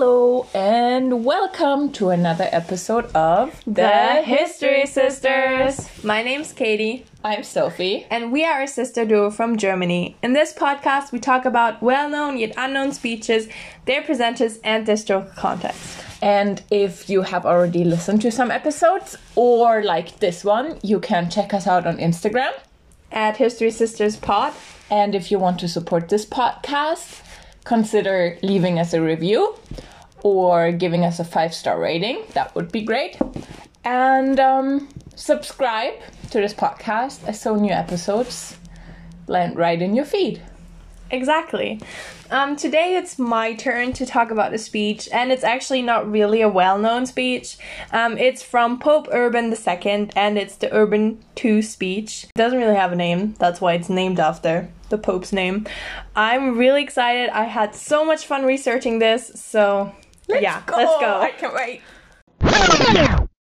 Hello and welcome to another episode of The History Sisters. My name's Katie, I'm Sophie. and we are a sister duo from Germany. In this podcast, we talk about well known yet unknown speeches, their presenters, and their historical context. And if you have already listened to some episodes or like this one, you can check us out on Instagram. At History Sisters Pod, And if you want to support this podcast, consider leaving us a review or giving us a five star rating. That would be great. And um, subscribe to this podcast. I saw new episodes land right in your feed. Exactly. Um, today it's my turn to talk about a speech, and it's actually not really a well known speech. Um, it's from Pope Urban II, and it's the Urban II speech. It doesn't really have a name, that's why it's named after the Pope's name. I'm really excited. I had so much fun researching this, so yeah, let's go. I can't wait.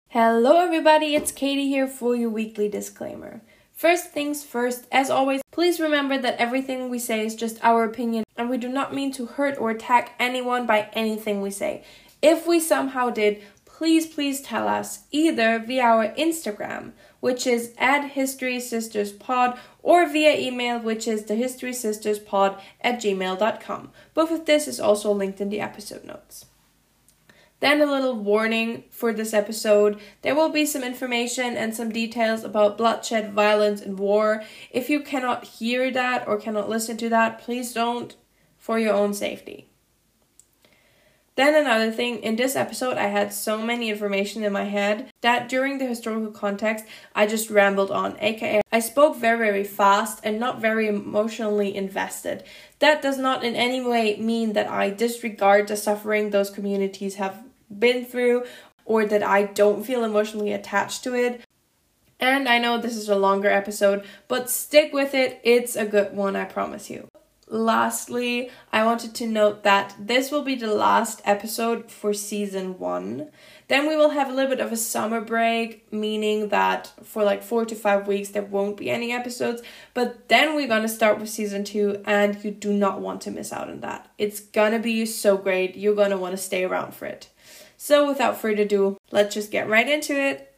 Hello, everybody, it's Katie here for your weekly disclaimer. First things first, as always, please remember that everything we say is just our opinion and we do not mean to hurt or attack anyone by anything we say. If we somehow did, please, please tell us either via our Instagram, which is at History Sisters Pod, or via email, which is the History Sisters Pod at gmail.com. Both of this is also linked in the episode notes. Then a little warning for this episode. There will be some information and some details about bloodshed, violence, and war. If you cannot hear that or cannot listen to that, please don't for your own safety. Then another thing, in this episode I had so many information in my head that during the historical context I just rambled on, aka I spoke very very fast and not very emotionally invested. That does not in any way mean that I disregard the suffering those communities have been through or that I don't feel emotionally attached to it. And I know this is a longer episode, but stick with it. It's a good one, I promise you. Lastly, I wanted to note that this will be the last episode for season one. Then we will have a little bit of a summer break, meaning that for like four to five weeks there won't be any episodes. But then we're gonna start with season two, and you do not want to miss out on that. It's gonna be so great. You're gonna wanna stay around for it. So, without further ado, let's just get right into it.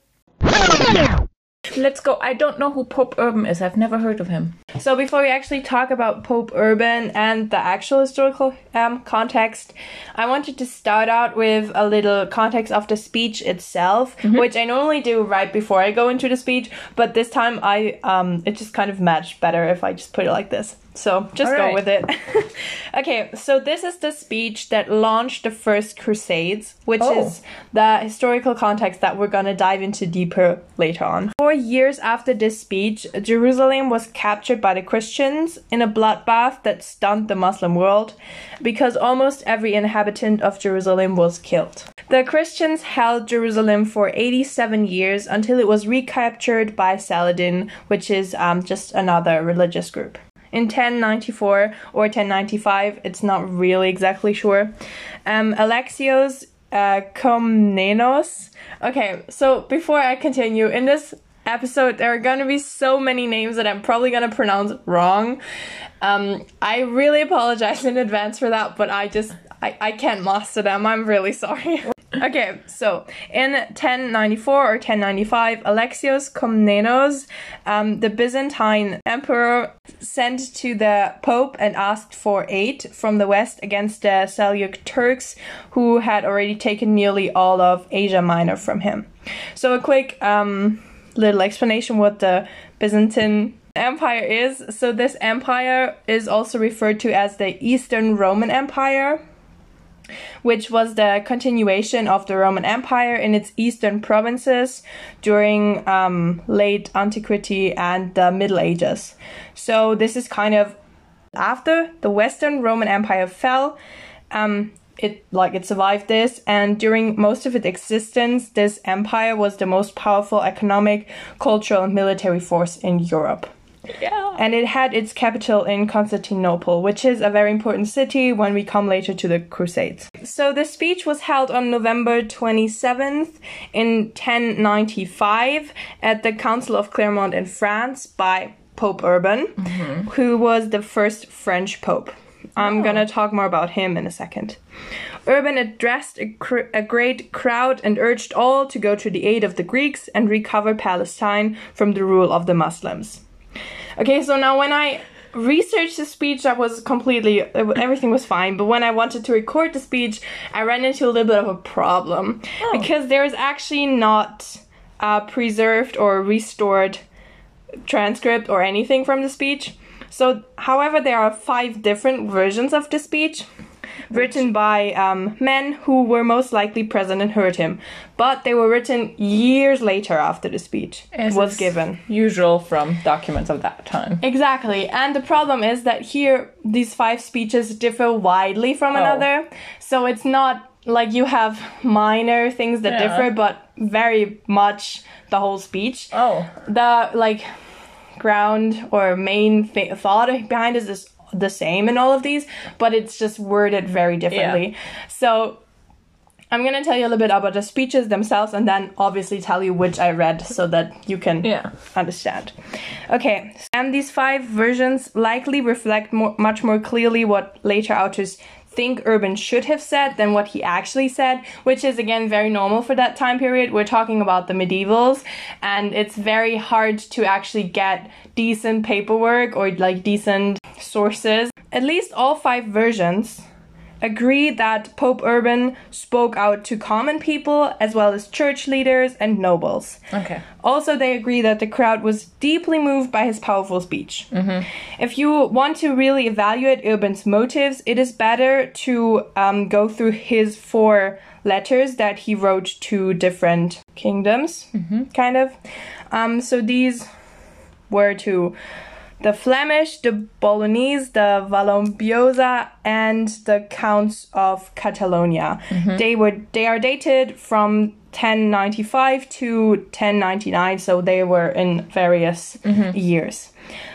Let's go. I don't know who Pope Urban is. I've never heard of him. So before we actually talk about Pope Urban and the actual historical um, context, I wanted to start out with a little context of the speech itself, which I normally do right before I go into the speech, but this time I um it just kind of matched better if I just put it like this. So just All go with it. okay, so this is the speech that launched the first crusades, which Oh. is the historical context that we're gonna dive into deeper later on. Four years after this speech, Jerusalem was captured by the Christians in a bloodbath that stunned the Muslim world because almost every inhabitant of Jerusalem was killed. The Christians held Jerusalem for 87 years until it was recaptured by Saladin, which is um, just another religious group in 1094 or 1095 it's not really exactly sure. Um, alexios uh, komnenos. Okay so before i continue in this episode there are to be so many names that i'm probably to pronounce wrong. Um, i really apologize in advance for that but i just I, I can't master them. I'm really sorry Okay, so in 1094 or 1095, Alexios Komnenos, um, the Byzantine emperor, sent to the Pope and asked for aid from the west against the Seljuk Turks, who had already taken nearly all of Asia Minor from him. So, a quick um, little explanation what the Byzantine Empire is. So, this empire is also referred to as the Eastern Roman Empire which was the continuation of the Roman Empire in its eastern provinces during um, late antiquity and the Middle Ages. So this is kind of after the Western Roman Empire fell. Um, it like it survived this, and during most of its existence, this empire was the most powerful economic, cultural, and military force in Europe Yeah. and it had its capital in Constantinople, which is a very important city when we come later to the Crusades. So the speech was held on November 27th in 1095 at the Council of Clermont in France by Pope Urban, mm-hmm. who was the first French pope. I'm Oh. gonna talk more about him in a second. Urban addressed a, cr- a great crowd and urged all to go to the aid of the Greeks and recover Palestine from the rule of the Muslims. Okay, so now when I researched the speech, that was completely everything was fine. But when I wanted to record the speech, I ran into a little bit of a problem oh. because there is actually not a preserved or restored transcript or anything from the speech. So, however, there are five different versions of the speech written by um, men who were most likely present and heard him, but they were written years later after the speech As was given. Usual from documents of that time. Exactly. And the problem is that here these five speeches differ widely from Oh. another. So it's not like you have minor things that Yeah. differ, but very much the whole speech. Oh. The like ground or main thought behind is the same in all of these, but it's just worded very differently. So I'm gonna tell you a little bit about the speeches themselves and then obviously tell you which I read so that you can Yeah. understand. Okay, and these five versions likely reflect more, much more clearly what later authors think Urban should have said than what he actually said, which is again very normal for that time period. We're talking about the medievals, and it's very hard to actually get decent paperwork or like decent sources. At least all five versions agree that Pope Urban spoke out to common people as well as church leaders and nobles. Okay. Also, they agree that the crowd was deeply moved by his powerful speech. If you want to really evaluate Urban's motives, it is better to um, go through his four letters that he wrote to different kingdoms, kind of. Um, so these were to the Flemish, the Bolognese, the Vallombrosa, and the Counts of Catalonia. They were they are dated from 1095 to 1099, so they were in various years.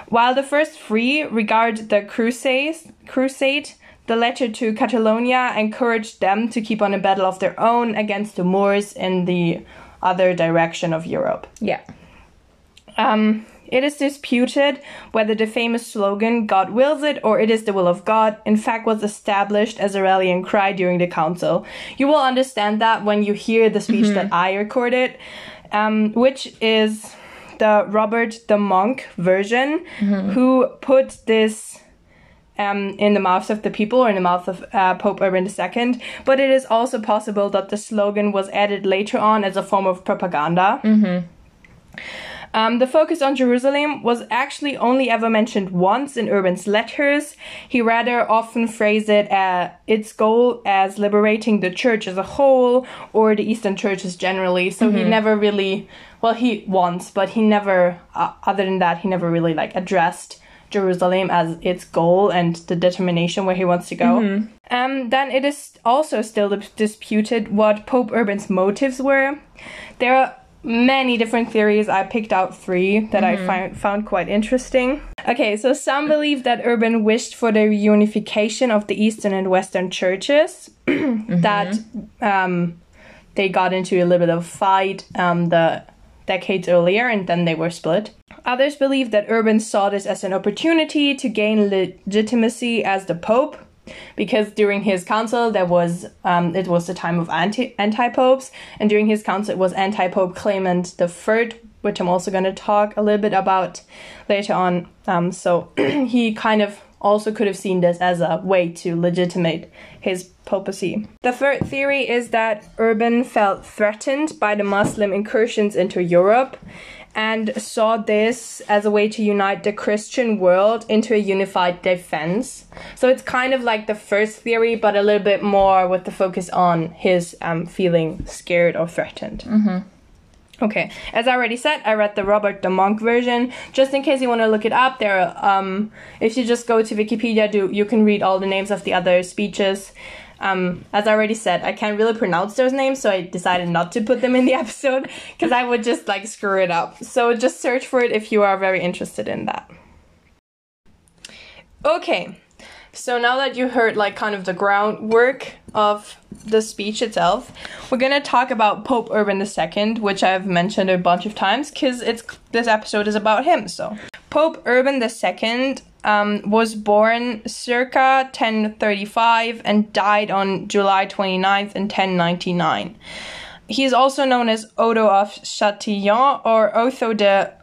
While the first three regard the Crusades, crusade, the letter to Catalonia encouraged them to keep on a battle of their own against the Moors in the other direction of Europe. Yeah. Um, it is disputed whether the famous slogan, God wills it, or it is the will of God, in fact was established as a rallying cry during the council. You will understand that when you hear the speech that I recorded, um, which is the Robert the Monk version, who put this um, in the mouths of the people or in the mouth of uh, Pope Urban II. But it is also possible that the slogan was added later on as a form of propaganda. Um, the focus on Jerusalem was actually only ever mentioned once in Urban's letters. He rather often phrased it uh, its goal as liberating the church as a whole or the Eastern churches generally. So he never really, well, he once, but he never, uh, other than that, he never really like addressed Jerusalem as its goal and the determination where he wants to go. Um, then it is also still disputed what Pope Urban's motives were. There are many different theories. I picked out three that I find, found quite interesting. Okay, so some believe that Urban wished for the reunification of the Eastern and Western churches, that um, they got into a little bit of fight um, the decades earlier and then they were split. Others believe that Urban saw this as an opportunity to gain legitimacy as the Pope because during his council there was um, it was the time of anti anti popes, and during his council it was anti pope Clement the Third, which I'm also going to talk a little bit about later on. Um, so he kind of also could have seen this as a way to legitimate his papacy. The third theory is that Urban felt threatened by the Muslim incursions into Europe and saw this as a way to unite the Christian world into a unified defense. So it's kind of like the first theory, but a little bit more with the focus on his um, feeling scared or threatened. Okay, as I already said, I read the Robert the Monk version. Just in case you want to look it up, there. Um, if you just go to Wikipedia, do you can read all the names of the other speeches. Um, as I already said, I can't really pronounce those names, so I decided not to put them in the episode because I would just like screw it up. So just search for it if you are very interested in that. Okay, so now that you heard like kind of the groundwork of the speech itself, we're gonna talk about Pope Urban II, which I've mentioned a bunch of times because it's this episode is about him. So Pope Urban II um, was born circa 1035 and died on July 29th in 1099. He is also known as Odo of Châtillon or Otho de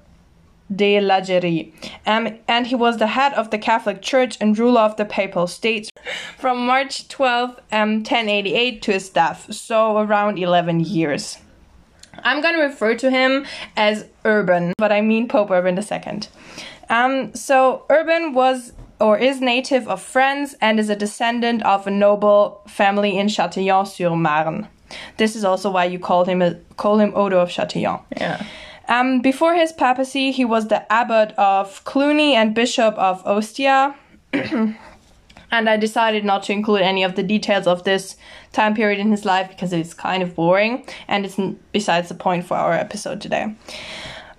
de Lagery. Um, and he was the head of the Catholic Church and ruler of the Papal States from March 12, um, 1088 to his death, so around 11 years. I'm going to refer to him as Urban, but I mean Pope Urban II. Um, so Urban was or is native of France and is a descendant of a noble family in Châtillon-sur-Marne. This is also why you called him call him Odo of Châtillon. Yeah. Um, before his papacy, he was the abbot of Cluny and bishop of Ostia. and I decided not to include any of the details of this time period in his life because it's kind of boring and it's besides the point for our episode today.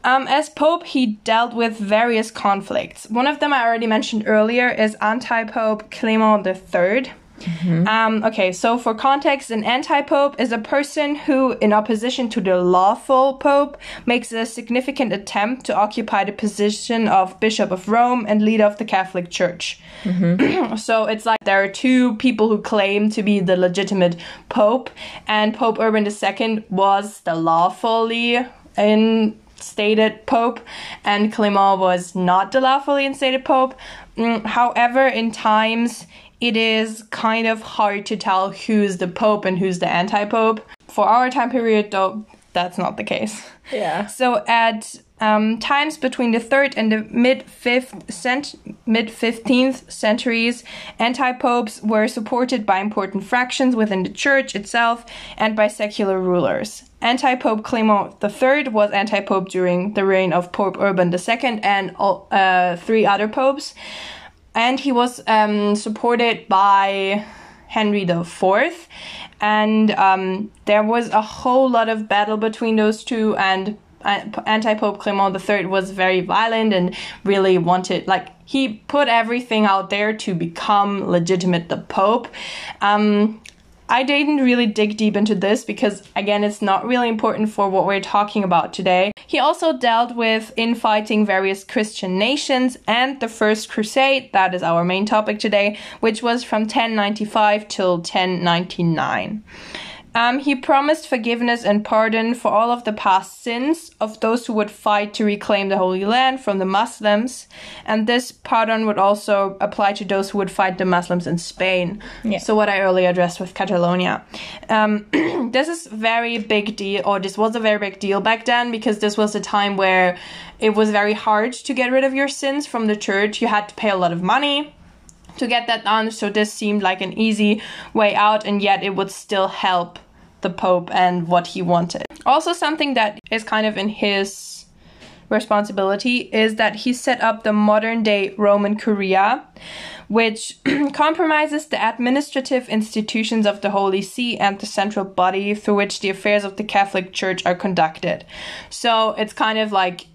Um, as Pope, he dealt with various conflicts. One of them I already mentioned earlier is anti Pope Clement III. Mm-hmm. Um, okay, so for context, an anti pope is a person who, in opposition to the lawful pope, makes a significant attempt to occupy the position of Bishop of Rome and leader of the Catholic Church. Mm-hmm. so it's like there are two people who claim to be the legitimate pope, and Pope Urban II was the lawfully instated pope, and Clement was not the lawfully instated pope. Mm, however, in times it is kind of hard to tell who's the pope and who's the anti-pope. For our time period, though, that's not the case. Yeah. So at um, times between the third and the mid fifth cent- mid fifteenth centuries, anti-popes were supported by important fractions within the church itself and by secular rulers. Anti-Pope Clement III was anti-pope during the reign of Pope Urban II and uh, three other popes and he was um, supported by Henry IV. And um, there was a whole lot of battle between those two, and anti Pope Clement III was very violent and really wanted, like, he put everything out there to become legitimate the Pope. Um, I didn't really dig deep into this because, again, it's not really important for what we're talking about today. He also dealt with infighting various Christian nations and the First Crusade, that is our main topic today, which was from 1095 till 1099. Um, he promised forgiveness and pardon for all of the past sins of those who would fight to reclaim the Holy Land from the Muslims. And this pardon would also apply to those who would fight the Muslims in Spain. Yeah. So, what I earlier addressed with Catalonia. Um, this is very big deal, or this was a very big deal back then because this was a time where it was very hard to get rid of your sins from the church. You had to pay a lot of money to get that done. So this seemed like an easy way out, and yet it would still help the Pope and what he wanted. Also, something that is kind of in his responsibility is that he set up the modern day Roman Curia, which compromises the administrative institutions of the Holy See and the central body through which the affairs of the Catholic Church are conducted. So it's kind of like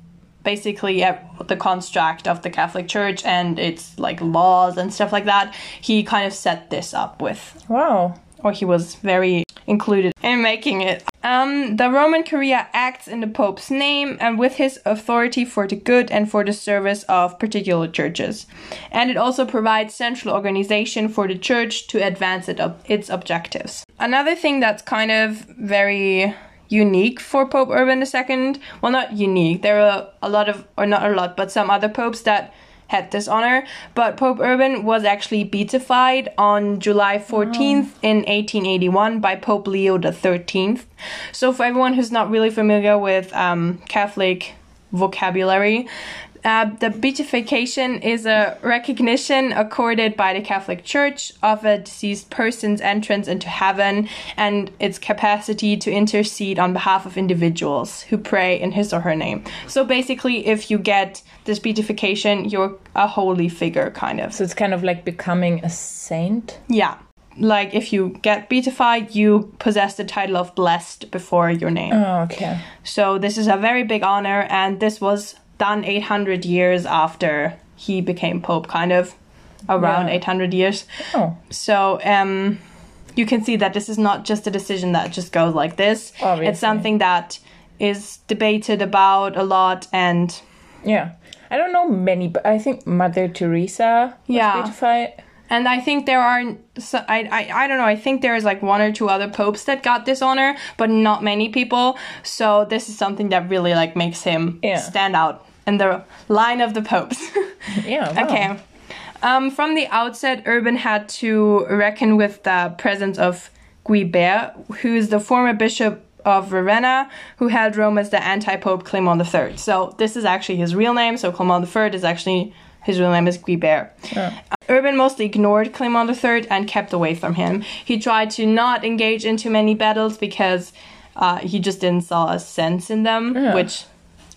basically the construct of the Catholic Church and its like laws and stuff like that. He kind of set this up with. Wow. Or he was very included in making it. Um, the Roman Curia acts in the Pope's name and with his authority for the good and for the service of particular churches. And it also provides central organization for the church to advance it its objectives. Another thing that's kind of very unique for Pope Urban II, well, not unique, there are a lot of, or not a lot, but some other popes that had this honor, but Pope Urban was actually beatified on July 14th oh. in 1881 by Pope Leo XIII. So, for everyone who's not really familiar with um, Catholic vocabulary, uh, the beatification is a recognition accorded by the Catholic Church of a deceased person's entrance into heaven and its capacity to intercede on behalf of individuals who pray in his or her name. So basically, if you get this beatification, you're a holy figure, kind of. So it's kind of like becoming a saint? Yeah like if you get beatified, you possess the title of blessed before your name. Oh, okay. So this is a very big honor, and this was done 800 years after he became pope, kind of around yeah. 800 years. Oh. So um, you can see that this is not just a decision that just goes like this. Obviously. It's something that is debated about a lot and. Yeah. I don't know many, but I think Mother Teresa was Yeah. beatified. And I think there are, so, I, I, I don't know, I think there is like one or two other popes that got this honor, but not many people. So this is something that really like makes him Yeah. stand out in the line of the popes. Yeah. wow. Okay. Um, from the outset, Urban had to reckon with the presence of Guibert, who is the former bishop of Ravenna, who held Rome as the anti-pope Clement III. So this is actually his real name. So Clement III is actually his real name is Guibert. Urban mostly ignored Clement III and kept away from him. He tried to not engage into many battles because uh, he just didn't saw a sense in them, which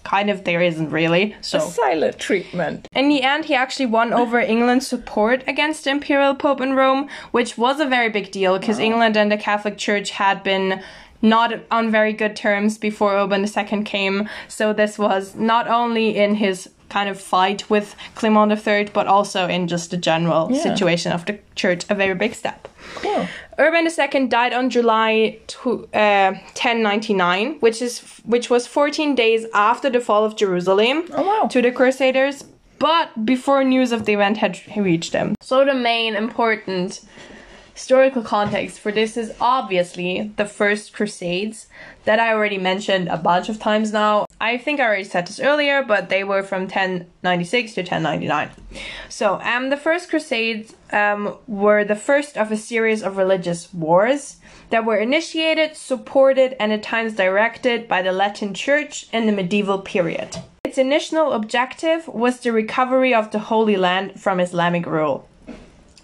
kind of there isn't really. So a Silent treatment. in the end, he actually won over England's support against the imperial pope in Rome, which was a very big deal because England and the Catholic Church had been not on very good terms before Urban II came. So this was not only in his kind of fight with Clement III, but also in just the general Yeah. situation of the church, a very big step. Cool. Urban II died on July tw- uh, 1099, which is which was 14 days after the fall of Jerusalem Oh, wow. to the Crusaders, but before news of the event had reached them. So the main important historical context for this is obviously the First Crusades that I already mentioned a bunch of times now. I think I already said this earlier, but they were from 1096 to 1099. So, um, the First Crusades um, were the first of a series of religious wars that were initiated, supported, and at times directed by the Latin Church in the medieval period. Its initial objective was the recovery of the Holy Land from Islamic rule.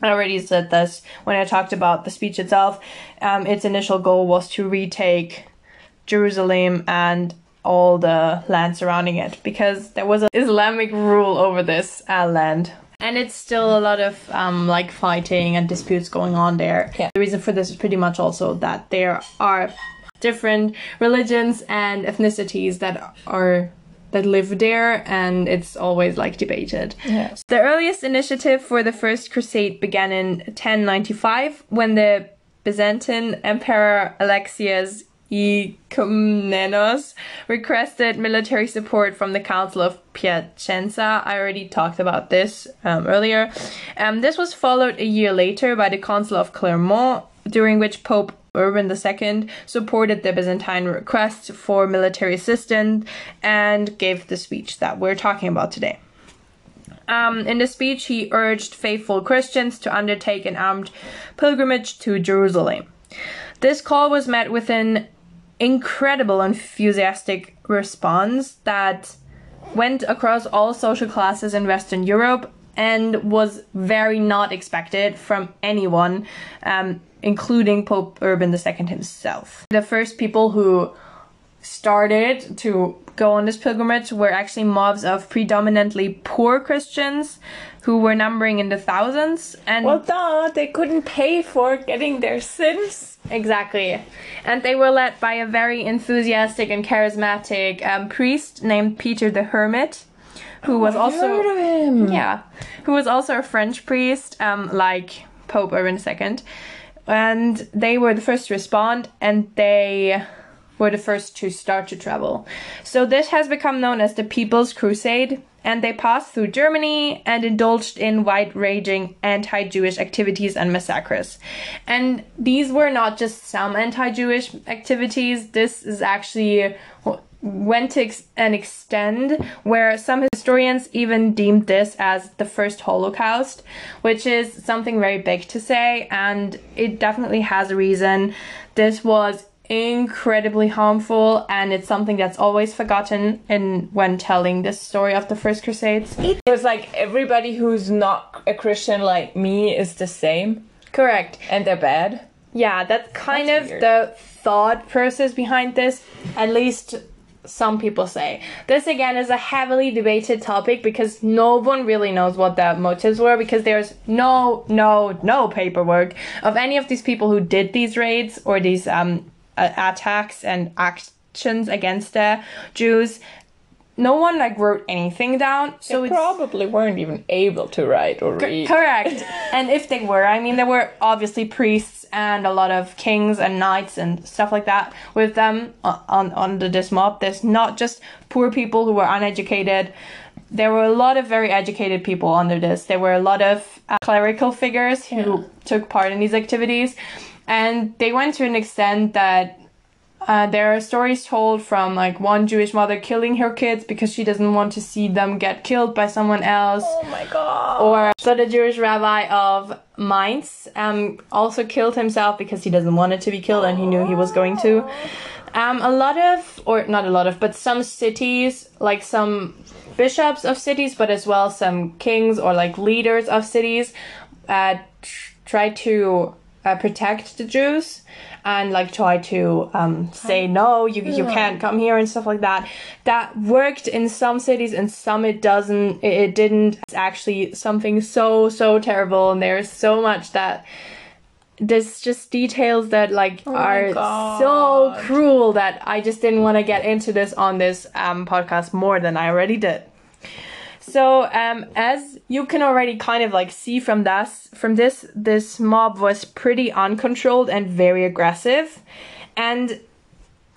I already said this when I talked about the speech itself. Um, its initial goal was to retake Jerusalem and all the land surrounding it because there was an Islamic rule over this uh, land. And it's still a lot of um, like fighting and disputes going on there. Yeah. The reason for this is pretty much also that there are different religions and ethnicities that are that live there and it's always like debated. Yes. The earliest initiative for the First Crusade began in 1095 when the Byzantine Emperor Alexius I Komnenos requested military support from the Council of Piacenza. I already talked about this um, earlier. Um, this was followed a year later by the Council of Clermont, during which Pope Urban II supported the Byzantine request for military assistance and gave the speech that we're talking about today. Um, in the speech, he urged faithful Christians to undertake an armed pilgrimage to Jerusalem. This call was met with an incredible enthusiastic response that went across all social classes in Western Europe and was very not expected from anyone, um, including Pope Urban II himself. The first people who started to go on this pilgrimage were actually mobs of predominantly poor Christians who were numbering in the thousands and Well, duh, they couldn't pay for getting their sins. Exactly. And they were led by a very enthusiastic and charismatic um, priest named Peter the Hermit, who was also of him. yeah, who was also a French priest, um, like Pope Urban II. And they were the first to respond, and they were the first to start to travel. So this has become known as the People's Crusade, and they passed through Germany and indulged in wide-ranging anti-Jewish activities and massacres. And these were not just some anti-Jewish activities. This is actually went to ex- an extend where some historians even deemed this as the first Holocaust, which is something very big to say, and it definitely has a reason. This was incredibly harmful, and it's something that's always forgotten in when telling the story of the First Crusades. It was like everybody who's not a Christian like me is the same, Correct. and they're bad. Yeah, that's kind That's of weird. the thought process behind this. At least some people say. This again is a heavily debated topic because no one really knows what the motives were because there's no, no, no paperwork of any of these people who did these raids or these um, attacks and actions against the Jews. No one like wrote anything down, so they probably weren't even able to write or read. Correct. and if they were, I mean, there were obviously priests and a lot of kings and knights and stuff like that with them on, on under this mob. There's not just poor people who were uneducated. there were a lot of very educated people under this. There were a lot of uh, clerical figures who Yeah. took part in these activities, and they went to an extent that uh, there are stories told from like one Jewish mother killing her kids because she doesn't want to see them get killed by someone else. Oh my god. Or so the Jewish rabbi of Mainz um, also killed himself because he doesn't want it to be killed and he knew he was going to. Um, a lot of, or not a lot of, but some cities, like some bishops of cities, but as well some kings or like leaders of cities, uh, tr- try to uh, protect the Jews and like try to um, say no, you you can't come here and stuff like that. That worked in some cities and some it doesn't. It, it didn't. It's actually something so so terrible, and there's so much that there's just details that like Oh are so cruel that I just didn't want to get into this on this um, podcast more than I already did. So, um, as you can already kind of like see from this, from this, this mob was pretty uncontrolled and very aggressive, and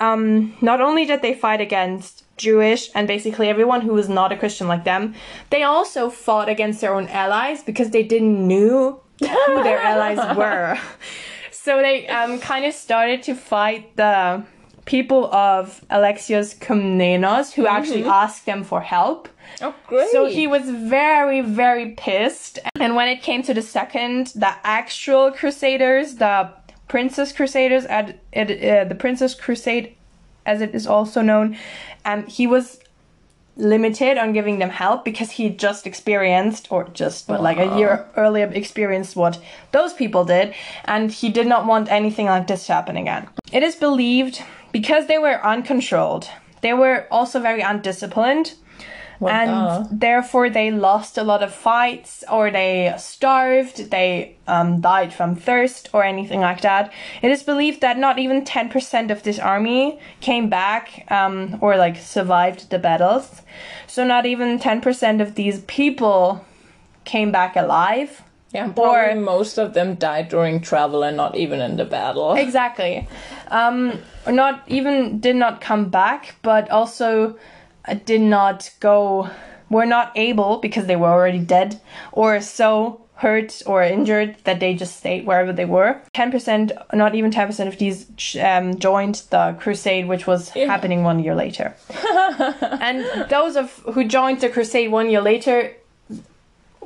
um, not only did they fight against Jewish and basically everyone who was not a Christian like them, they also fought against their own allies because they didn't knew who their allies were. So they um, kind of started to fight the people of Alexios Komnenos, who actually asked them for help. oh great. So he was very, very pissed. And when it came to the second, the actual Crusaders, the Princes' Crusaders, at, at uh, the Princes' Crusade, as it is also known, um, he was limited on giving them help because he just experienced, or just but like a year earlier experienced what those people did, and he did not want anything like this to happen again. It is believed because they were uncontrolled, they were also very undisciplined. And duh. therefore they lost a lot of fights or they starved they um, died from thirst or anything like that. It is believed that not even 10% of this army came back um, or like survived the battles. So not even 10% of these people came back alive yeah, probably or- most of them died during travel and not even in the battle. Exactly. Um, not even did not come back, but also uh, did not go. Were not able because they were already dead or so hurt or injured that they just stayed wherever they were. Ten percent, not even ten percent of these um, joined the crusade, which was happening one year later. and those of who joined the crusade one year later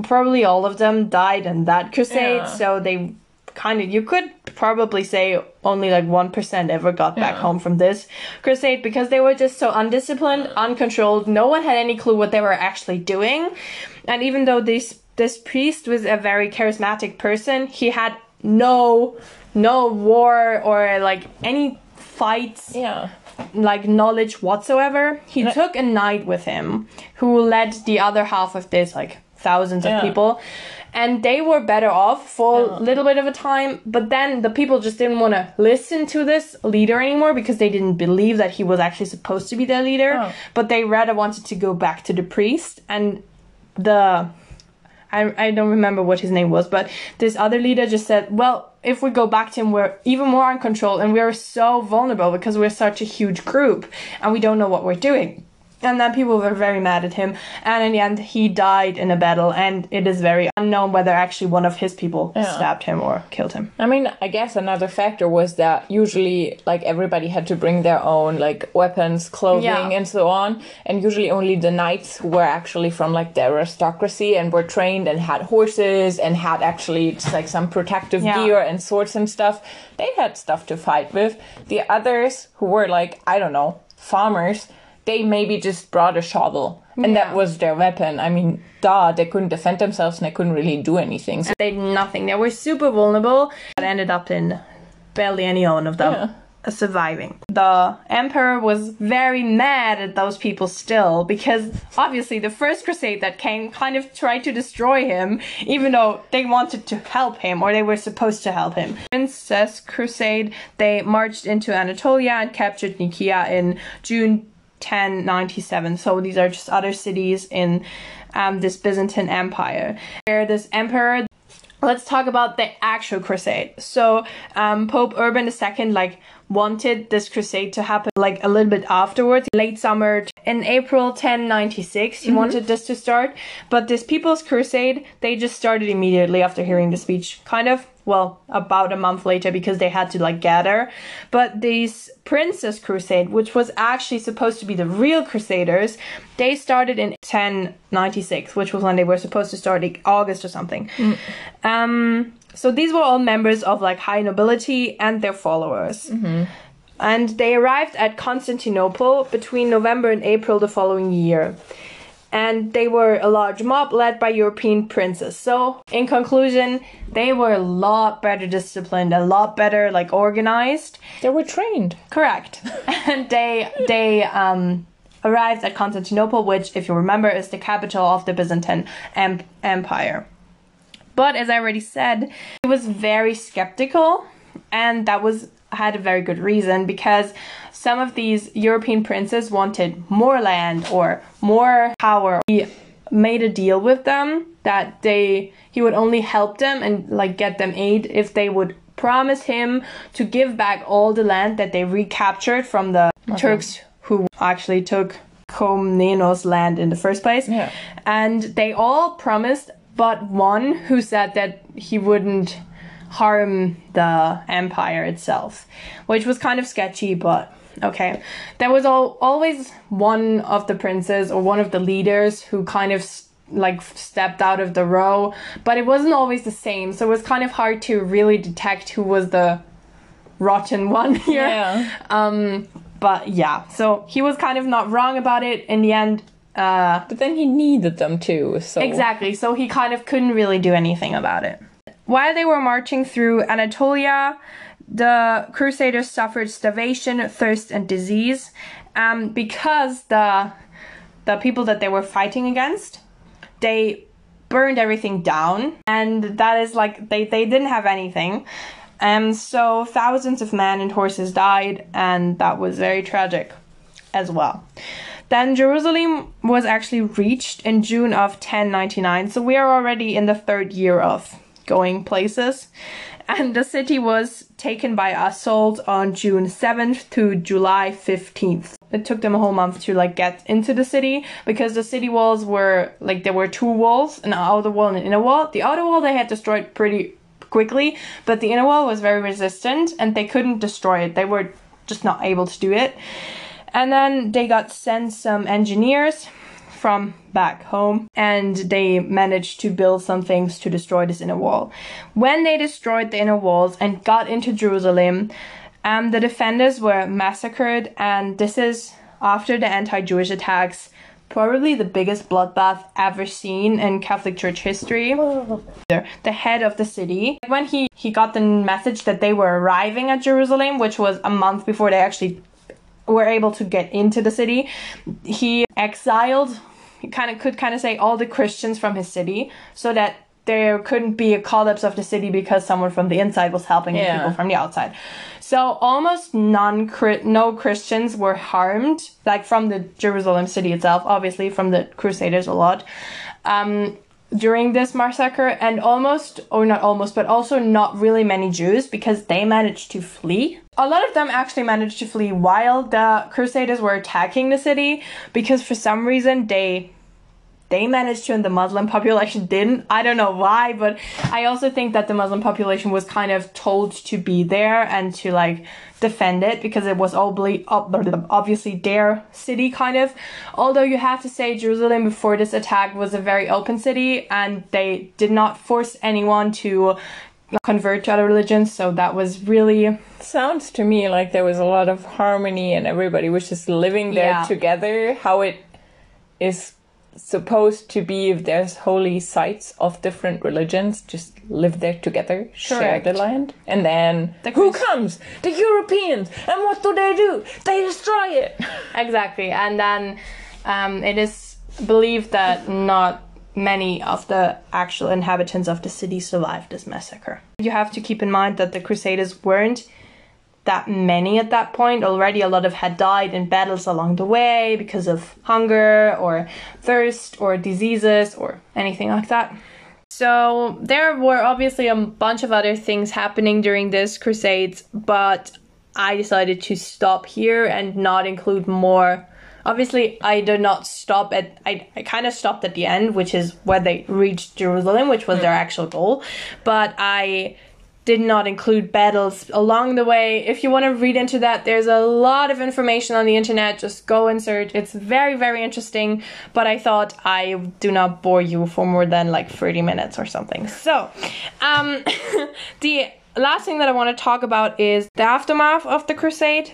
probably all of them died in that crusade Yeah. so they kind of you could probably say only like 1% ever got back home from this crusade because they were just so undisciplined uncontrolled no one had any clue what they were actually doing and even though this this priest was a very charismatic person he had no no war or like any fights Yeah. like knowledge whatsoever. He took a knight with him who led the other half of this like thousands of people. And they were better off for Yeah. a little bit of a time, but then the people just didn't want to listen to this leader anymore because they didn't believe that he was actually supposed to be their leader. Oh. But they rather wanted to go back to the priest and the I, I don't remember what his name was, but this other leader just said, well, if we go back to him, we're even more uncontrolled and we're so vulnerable because we're such a huge group and we don't know what we're doing. And then people were very mad at him. And in the end, he died in a battle, and it is very unknown whether actually one of his people Yeah. stabbed him or killed him. I mean, I guess another factor was that usually, like, everybody had to bring their own, like, weapons, clothing, Yeah. and so on. And usually only the knights were actually from, like, the aristocracy and were trained and had horses and had actually, just, like, some protective Yeah. gear and swords and stuff. They had stuff to fight with. The others who were, like, I don't know, farmers, they maybe just brought a shovel. And Yeah. that was their weapon. I mean, duh, they couldn't defend themselves and they couldn't really do anything. So, They did nothing. They were super vulnerable, but ended up in barely any one of them Yeah. surviving. The emperor was very mad at those people still because obviously the first crusade that came kind of tried to destroy him, even though they wanted to help him or they were supposed to help him. Princes' Crusade, they marched into Anatolia and captured Nicaea in June 1097. So these are just other cities in um, this Byzantine Empire. Where this emperor Let's talk about the actual crusade. So, um, Pope Urban II, like, wanted this crusade to happen like a little bit afterwards, late summer. In April 1096, he wanted this to start, but this People's Crusade, they just started immediately after hearing the speech, kind of. Well, about a month later because they had to like gather. But this Princes' Crusade, which was actually supposed to be the real Crusaders, they started in 1096, which was when they were supposed to start like August or something. Um, so these were all members of like high nobility and their followers. And they arrived at Constantinople between November and April the following year. And they were a large mob led by European princes. So, in conclusion, they were a lot better disciplined, a lot better like organized. They were trained. Correct. and they they um arrived at Constantinople, which, if you remember, is the capital of the Byzantine em- Empire. But as I already said, he was very skeptical, and that was had a very good reason because some of these European princes wanted more land or more power. He made a deal with them that they he would only help them and like get them aid if they would promise him to give back all the land that they recaptured from the Turks who actually took Komnenos land in the first place. Yeah. And they all promised, but one who said that he wouldn't harm the empire itself, which was kind of sketchy, but okay. There was al- always one of the princes or one of the leaders who kind of like stepped out of the row, but it wasn't always the same, so it was kind of hard to really detect who was the rotten one here. Yeah. Um, but yeah, so he was kind of not wrong about it in the end. Uh, But then he needed them too. So Exactly. So he kind of couldn't really do anything about it. While they were marching through Anatolia, the Crusaders suffered starvation, thirst, and disease um, because the the people that they were fighting against they burned everything down, and that is like they they didn't have anything. Um, so thousands of men and horses died, and that was very tragic as well. Then Jerusalem was actually reached in June of 1099, so we are already in the third year of going places. And the city was taken by assault on June 7th to July 15th. It took them a whole month to like get into the city because the city walls were like there were two walls, an outer wall and an inner wall. The outer wall they had destroyed pretty quickly, but the inner wall was very resistant and they couldn't destroy it. They were just not able to do it. And then they got sent some engineers from back home and they managed to build some things to destroy this inner wall. When they destroyed the inner walls and got into Jerusalem, um, the defenders were massacred, and this is after the anti Jewish attacks. Probably the biggest bloodbath ever seen in Catholic Church history the head of the city. When he, he got the message that they were arriving at Jerusalem, which was a month before they actually were able to get into the city, he exiled, he kind of could kind of say all the Christians from his city so that there couldn't be a collapse of the city because someone from the inside was helping the Yeah. people from the outside. So almost none, no Christians were harmed, like from the Jerusalem city itself, obviously from the Crusaders a lot. Um, during this massacre, and almost, or not almost, but also not really many Jews because they managed to flee. A lot of them actually managed to flee while the Crusaders were attacking the city because for some reason they they managed to and the Muslim population didn't. I don't know why, but I also think that the Muslim population was kind of told to be there and to like defend it because it was obviously their city kind of. Although you have to say Jerusalem before this attack was a very open city and they did not force anyone to convert to other religions, so that was really sounds to me like there was a lot of harmony and everybody was just living there Yeah. together. How it is supposed to be if there's holy sites of different religions, just live there together, share the land, and then The who comes? The Europeans, and what do they do? They destroy it. Exactly, and then um, it is believed that not many of the actual inhabitants of the city survived this massacre. You have to keep in mind that the Crusaders weren't that many at that point. Already, a lot of had died in battles along the way because of hunger or thirst or diseases or anything like that. So there were obviously a bunch of other things happening during this crusades, but I decided to stop here and not include more. Obviously, I did not stop at. I, I kind of stopped at the end, which is where they reached Jerusalem, which was their hmm. actual goal. But I did not include battles along the way. If you want to read into that, there's a lot of information on the internet. Just go and search. It's very, very interesting. But I thought I do not bore you for more than like 30 minutes or something. So, um, the last thing that I want to talk about is the aftermath of the crusade.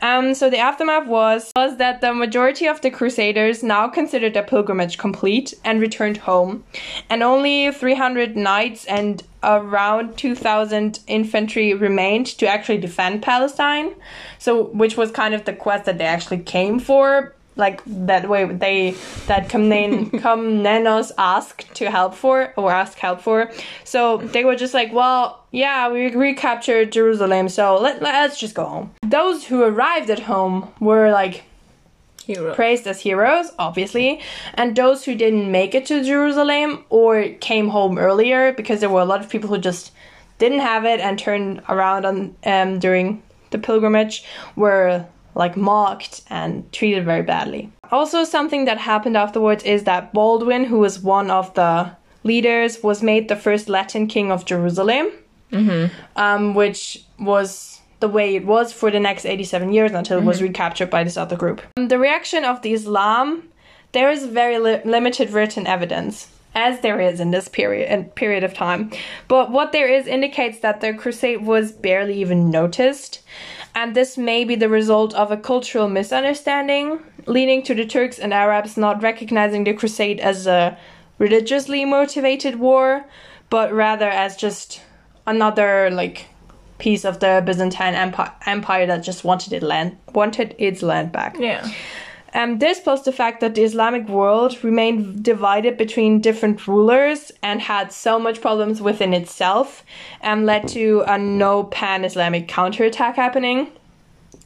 Um, so the aftermath was was that the majority of the Crusaders now considered their pilgrimage complete and returned home, and only 300 knights and around 2,000 infantry remained to actually defend Palestine. So, which was kind of the quest that they actually came for. Like that way, they that Komnen Komnenos asked to help for or ask help for. So they were just like, well, yeah, we recaptured Jerusalem, so let, let's just go home. Those who arrived at home were like Hero. praised as heroes, obviously, and those who didn't make it to Jerusalem or came home earlier because there were a lot of people who just didn't have it and turned around on um, during the pilgrimage were like mocked and treated very badly. Also, something that happened afterwards is that Baldwin, who was one of the leaders, was made the first Latin king of Jerusalem, um, which was the way it was for the next 87 years until it was recaptured by this other group. Um, The reaction of the Islam, there is very li- limited written evidence. As there is in this period period of time, but what there is indicates that the crusade was barely even noticed, and this may be the result of a cultural misunderstanding, leading to the Turks and Arabs not recognizing the crusade as a religiously motivated war, but rather as just another like piece of the Byzantine empire, empire that just wanted it land wanted its land back. Yeah. Um, this plus the fact that the Islamic world remained divided between different rulers and had so much problems within itself, um, led to a no pan-Islamic counterattack happening.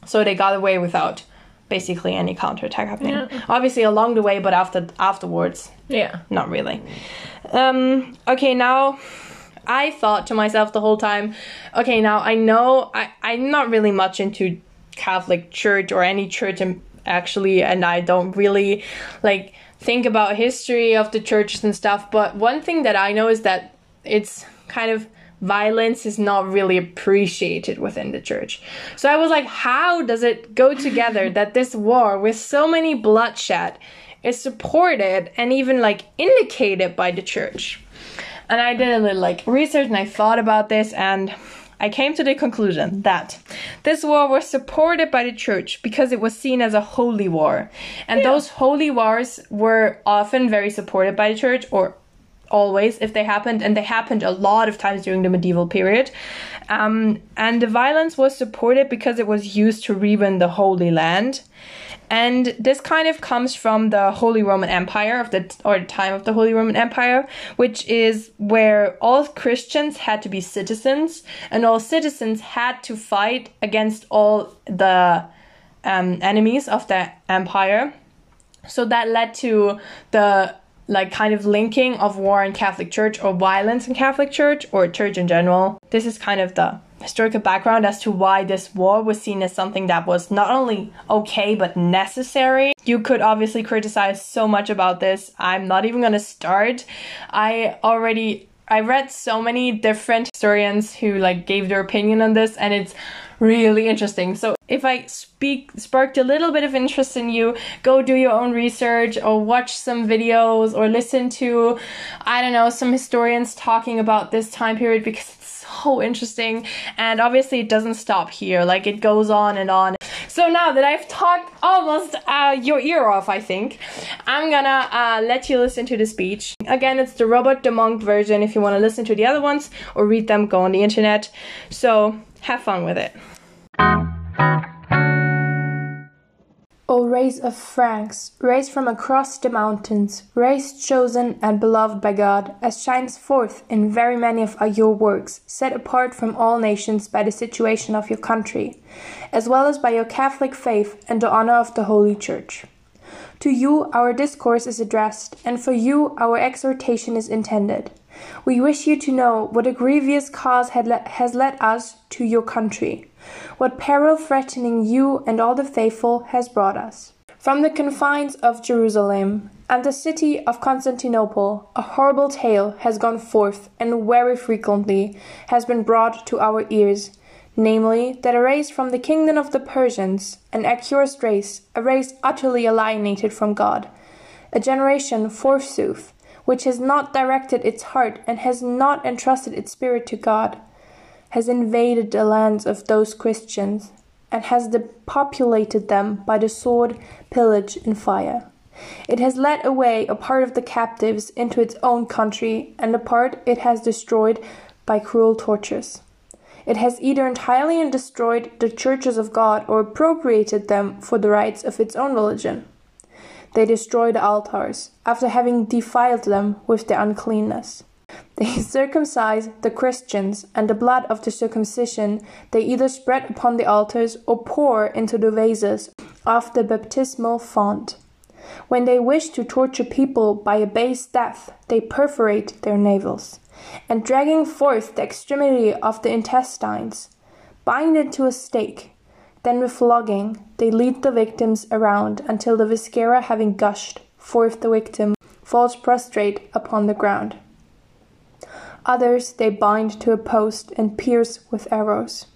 So they got away without basically any counterattack happening. Yeah. Obviously along the way, but after afterwards, Yeah. not really. Um, okay, now I thought to myself the whole time, okay, now I know I, I'm not really much into Catholic Church or any church in, actually, and I don't really like think about history of the churches and stuff. But one thing that I know is that it's kind of violence is not really appreciated within the church. So I was like, how does it go together that this war with so many bloodshed is supported and even like indicated by the church? And I did a little like research and I thought about this and I came to the conclusion that this war was supported by the church because it was seen as a holy war. And those holy wars were often very supported by the church or always if they happened and they happened a lot of times during the medieval period. Um, and the violence was supported because it was used to rebuild the holy land and this kind of comes from the Holy Roman Empire of the or the time of the Holy Roman Empire, which is where all Christians had to be citizens, and all citizens had to fight against all the um, enemies of the empire. So that led to the like kind of linking of war in Catholic Church or violence in Catholic Church or church in general. This is kind of the historical background as to why this war was seen as something that was not only okay but necessary. You could obviously criticize so much about this. I'm not even to start. I already I read so many different historians who like gave their opinion on this and it's really interesting. So if I speak sparked a little bit of interest in you, go do your own research or watch some videos or listen to I don't know some historians talking about this time period because it's so interesting. And obviously it doesn't stop here. Like it goes on and on. So now that i've talked almost uh, your ear off i think i'm gonna uh, let you listen to the speech. Again it's the robert de monk version if you want to listen to the other ones or read them go on the internet. So have fun with it O race of Franks, race from across the mountains, race chosen and beloved by God, as shines forth in very many of your works, set apart from all nations by the situation of your country, as well as by your Catholic faith and the honor of the Holy Church. To you our discourse is addressed, and for you our exhortation is intended, We wish you to know what a grievous cause has led us to your country, what peril threatening you and all the faithful has brought us. From the confines of Jerusalem and the city of Constantinople, a horrible tale has gone forth and very frequently has been brought to our ears, namely, that a race from the kingdom of the Persians, an accursed race, a race utterly alienated from God, a generation, forsooth, which has not directed its heart and has not entrusted its spirit to God, has invaded the lands of those Christians and has depopulated them by the sword, pillage, and fire. It has led away a part of the captives into its own country, and a part it has destroyed by cruel tortures. It has either entirely destroyed the churches of God or appropriated them for the rites of its own religion. They destroy the altars, after having defiled them with their uncleanness. They circumcise the Christians, and the blood of the circumcision they either spread upon the altars or pour into the vases of the baptismal font. When they wish to torture people by a base death, they perforate their navels, and dragging forth the extremity of the intestines, bind it to a stake. Then with flogging, they lead the victims around until the viscera having gushed forth the victim falls prostrate upon the ground. Others they bind to a post and pierce with arrows.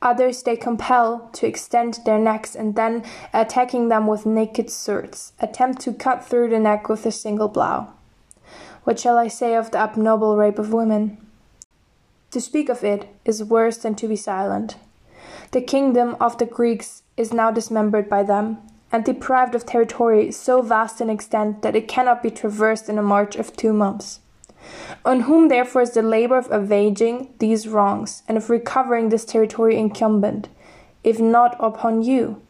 Others they compel to extend their necks and then, attacking them with naked swords, attempt to cut through the neck with a single blow. What shall I say of the abnormal rape of women? To speak of it is worse than to be silent. The kingdom of the Greeks is now dismembered by them, and deprived of territory so vast in extent that it cannot be traversed in a march of two months. On whom therefore is the labor of avenging these wrongs and of recovering this territory incumbent, if not upon you?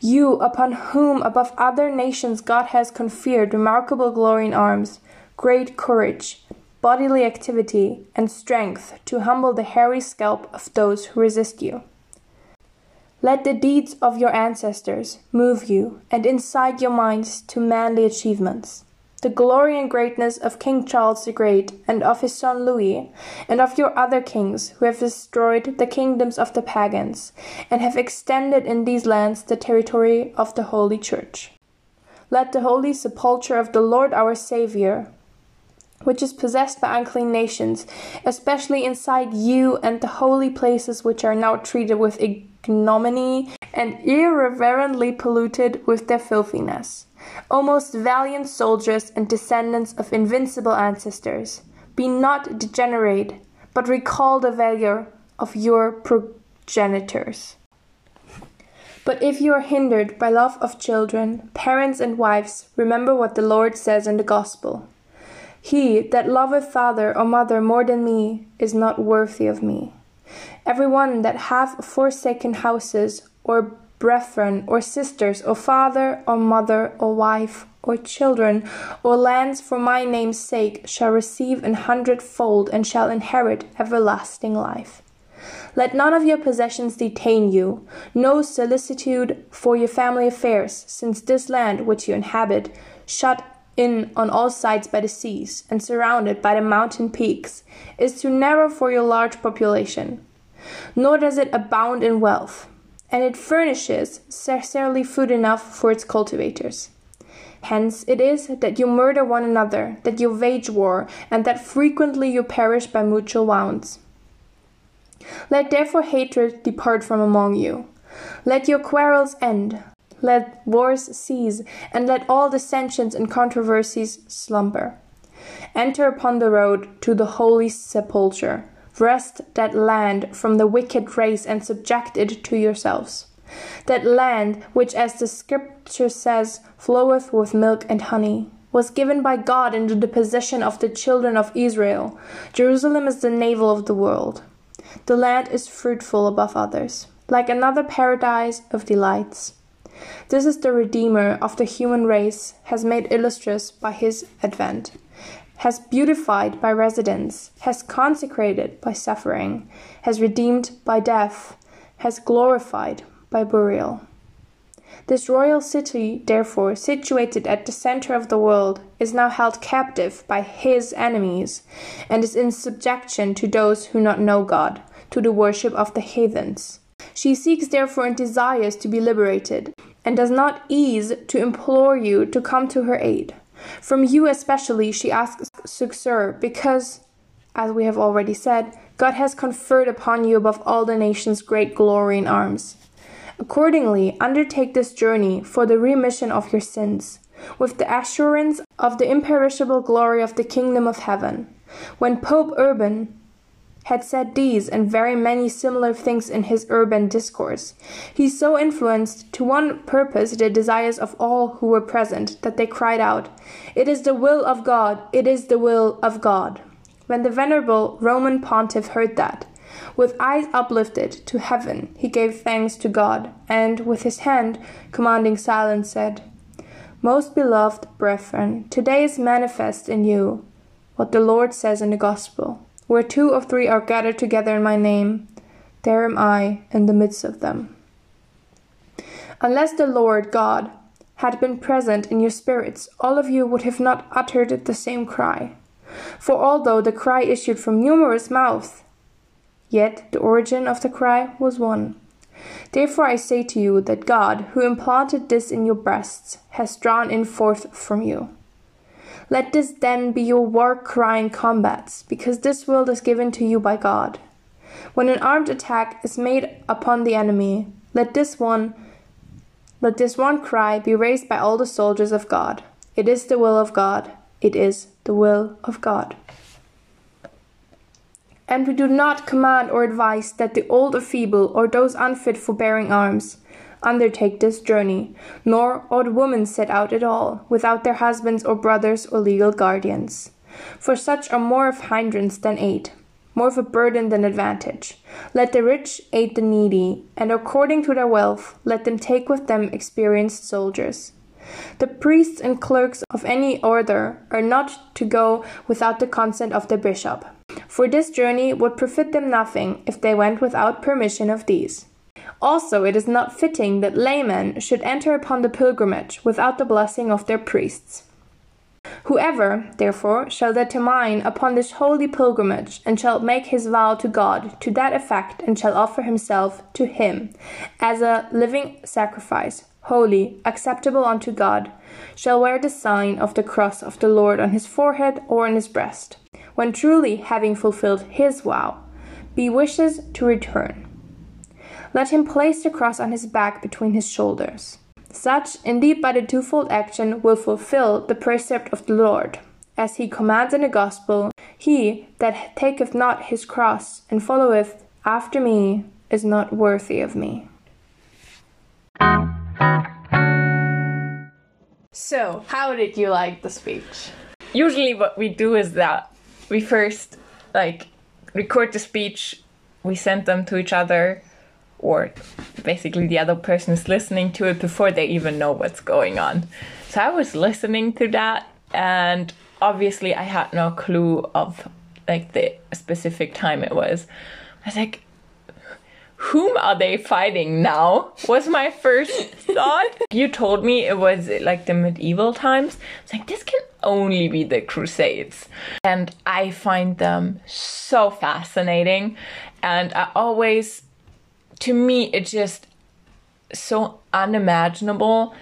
You, upon whom above other nations God has conferred remarkable glory in arms, great courage, bodily activity, and strength to humble the hairy scalp of those who resist you. Let the deeds of your ancestors move you and incite your minds to manly achievements the glory and greatness of King Charles the Great, and of his son Louis, and of your other kings, who have destroyed the kingdoms of the pagans, and have extended in these lands the territory of the Holy Church. Let the holy sepulchre of the Lord our Saviour, which is possessed by unclean nations, especially inside you and the holy places which are now treated with ignominy and irreverently polluted with their filthiness O most valiant soldiers and descendants of invincible ancestors, be not degenerate, but recall the valor of your progenitors. But if you are hindered by love of children, parents, and wives, remember what the Lord says in the Gospel He that loveth father or mother more than me is not worthy of me. Every one that hath forsaken houses, or brethren or sisters or father or mother or wife or children or lands for my name's sake shall receive an hundredfold and shall inherit everlasting life. Let none of your possessions detain you, no solicitude for your family affairs, since this land which you inhabit, shut in on all sides by the seas, and surrounded by the mountain peaks, is too narrow for your large population. Nor does it abound in wealth and it furnishes scarcely food enough for its cultivators. Hence it is that you murder one another, that you wage war, and that frequently you perish by mutual wounds. Let therefore hatred depart from among you. Let your quarrels end. Let wars cease, and let all dissensions and controversies slumber. Enter upon the road to the holy sepulchre wrest that land from the wicked race and subject it to yourselves. That land, which, as the scripture says, floweth with milk and honey, was given by God into the possession of the children of Israel. Jerusalem is the navel of the world. The land is fruitful above others, like another paradise of delights. This is the Redeemer of the human race, has made illustrious by his advent has beautified by residence, has consecrated by suffering, has redeemed by death, has glorified by burial. This royal city, therefore, situated at the center of the world, is now held captive by his enemies, and is in subjection to those who not know God, to the worship of the heathens. She seeks therefore and desires to be liberated, and does not ease to implore you to come to her aid. From you especially she asks succor, because, as we have already said, God has conferred upon you above all the nations great glory in arms. Accordingly, undertake this journey for the remission of your sins, with the assurance of the imperishable glory of the kingdom of heaven. When Pope Urban had said these and very many similar things in his urban discourse. He so influenced to one purpose the desires of all who were present that they cried out, It is the will of God! It is the will of God! When the venerable Roman pontiff heard that, with eyes uplifted to heaven, he gave thanks to God, and with his hand commanding silence, said, Most beloved brethren, today is manifest in you what the Lord says in the Gospel. Where two or three are gathered together in my name, there am I in the midst of them. Unless the Lord God had been present in your spirits, all of you would have not uttered the same cry. For although the cry issued from numerous mouths, yet the origin of the cry was one. Therefore I say to you that God, who implanted this in your breasts, has drawn it forth from you. Let this then be your war cry in combats, because this world is given to you by God. When an armed attack is made upon the enemy, let this one let this one cry be raised by all the soldiers of God. It is the will of God. It is the will of God. And we do not command or advise that the old or feeble or those unfit for bearing arms undertake this journey, nor ought women set out at all, without their husbands or brothers or legal guardians. For such are more of hindrance than aid, more of a burden than advantage. Let the rich aid the needy, and according to their wealth, let them take with them experienced soldiers. The priests and clerks of any order are not to go without the consent of the bishop, for this journey would profit them nothing if they went without permission of these. Also, it is not fitting that laymen should enter upon the pilgrimage without the blessing of their priests. Whoever, therefore, shall determine upon this holy pilgrimage, and shall make his vow to God to that effect, and shall offer himself to him as a living sacrifice, holy, acceptable unto God, shall wear the sign of the cross of the Lord on his forehead or on his breast, when truly having fulfilled his vow, be wishes to return let him place the cross on his back between his shoulders. Such, indeed, by the twofold action, will fulfill the precept of the Lord, as he commands in the Gospel He that taketh not his cross and followeth after me is not worthy of me. So, how did you like the speech? Usually, what we do is that we first like record the speech, we send them to each other, or basically the other person is listening to it before they even know what's going on. So I was listening to that and obviously I had no clue of like the specific time it was. I was like, whom are they fighting now? Was my first thought. you told me it was like the medieval times. It's like, this can only be the Crusades. And I find them so fascinating. And I always to me, it's just so unimaginable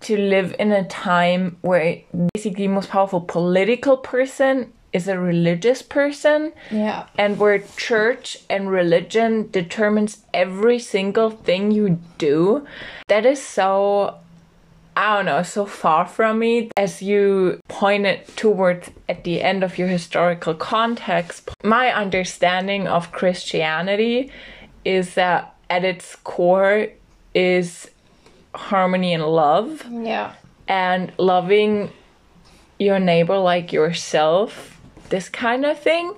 to live in a time where basically the most powerful political person is a religious person. Yeah. And where church and religion determines every single thing you do. That is so I don't know, so far from me. As you pointed towards at the end of your historical context, my understanding of Christianity is that at its core is harmony and love. Yeah. And loving your neighbor like yourself, this kind of thing.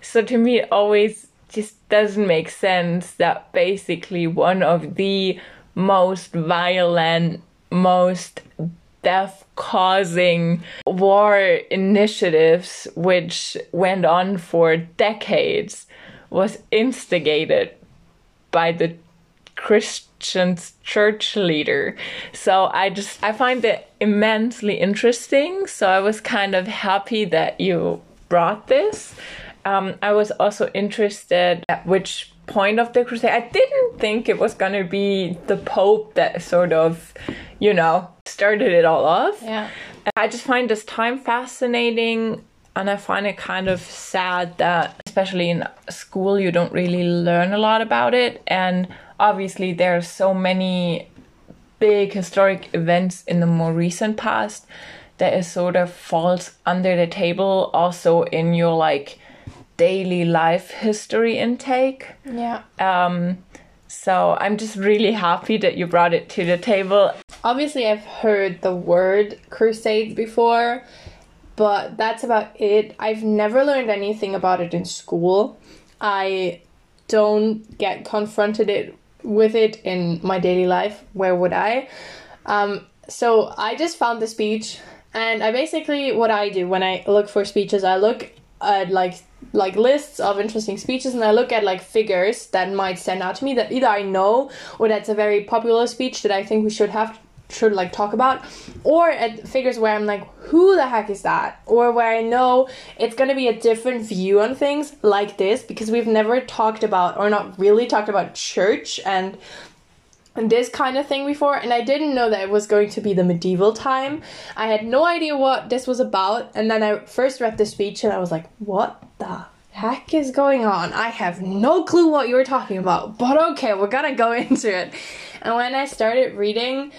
So to me, it always just doesn't make sense that basically one of the most violent, most death causing war initiatives, which went on for decades, was instigated by the Christian church leader. So I just I find it immensely interesting. So I was kind of happy that you brought this. Um, I was also interested at which point of the crusade. I didn't think it was going to be the Pope that sort of, you know, started it all off. Yeah. I just find this time fascinating and I find it kind of sad that, especially in school, you don't really learn a lot about it. And obviously, there are so many big historic events in the more recent past that it sort of falls under the table also in your like daily life history intake. Yeah. Um, so I'm just really happy that you brought it to the table. Obviously, I've heard the word crusades before, but that's about it. I've never learned anything about it in school. I don't get confronted it with it in my daily life. Where would I? Um, so I just found the speech, and I basically what I do when I look for speeches, I look at like like lists of interesting speeches and I look at like figures that might stand out to me that either I know or that's a very popular speech that I think we should have should like talk about or at figures where I'm like who the heck is that or where I know it's going to be a different view on things like this because we've never talked about or not really talked about church and and this kind of thing before and I didn't know that it was going to be the medieval time. I had no idea what this was about and then I first read the speech and I was like, "What the heck is going on? I have no clue what you were talking about." But okay, we're to go into it. And when I started reading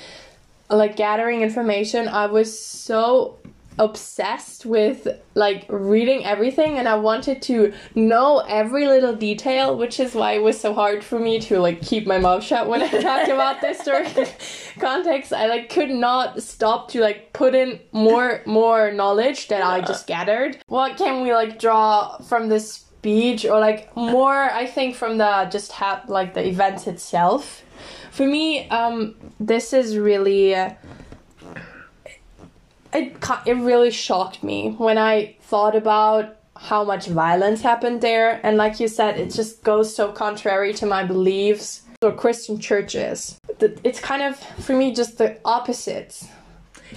like gathering information, I was so obsessed with like reading everything and I wanted to know every little detail, which is why it was so hard for me to like keep my mouth shut when I talked about this story context. I like could not stop to like put in more more knowledge that I just gathered. What can we like draw from this speech or like more I think from the just have like the events itself? For me, um this is really uh, it it really shocked me when I thought about how much violence happened there. And like you said it just goes so contrary to my beliefs or Christian churches. It's kind of for me just the opposites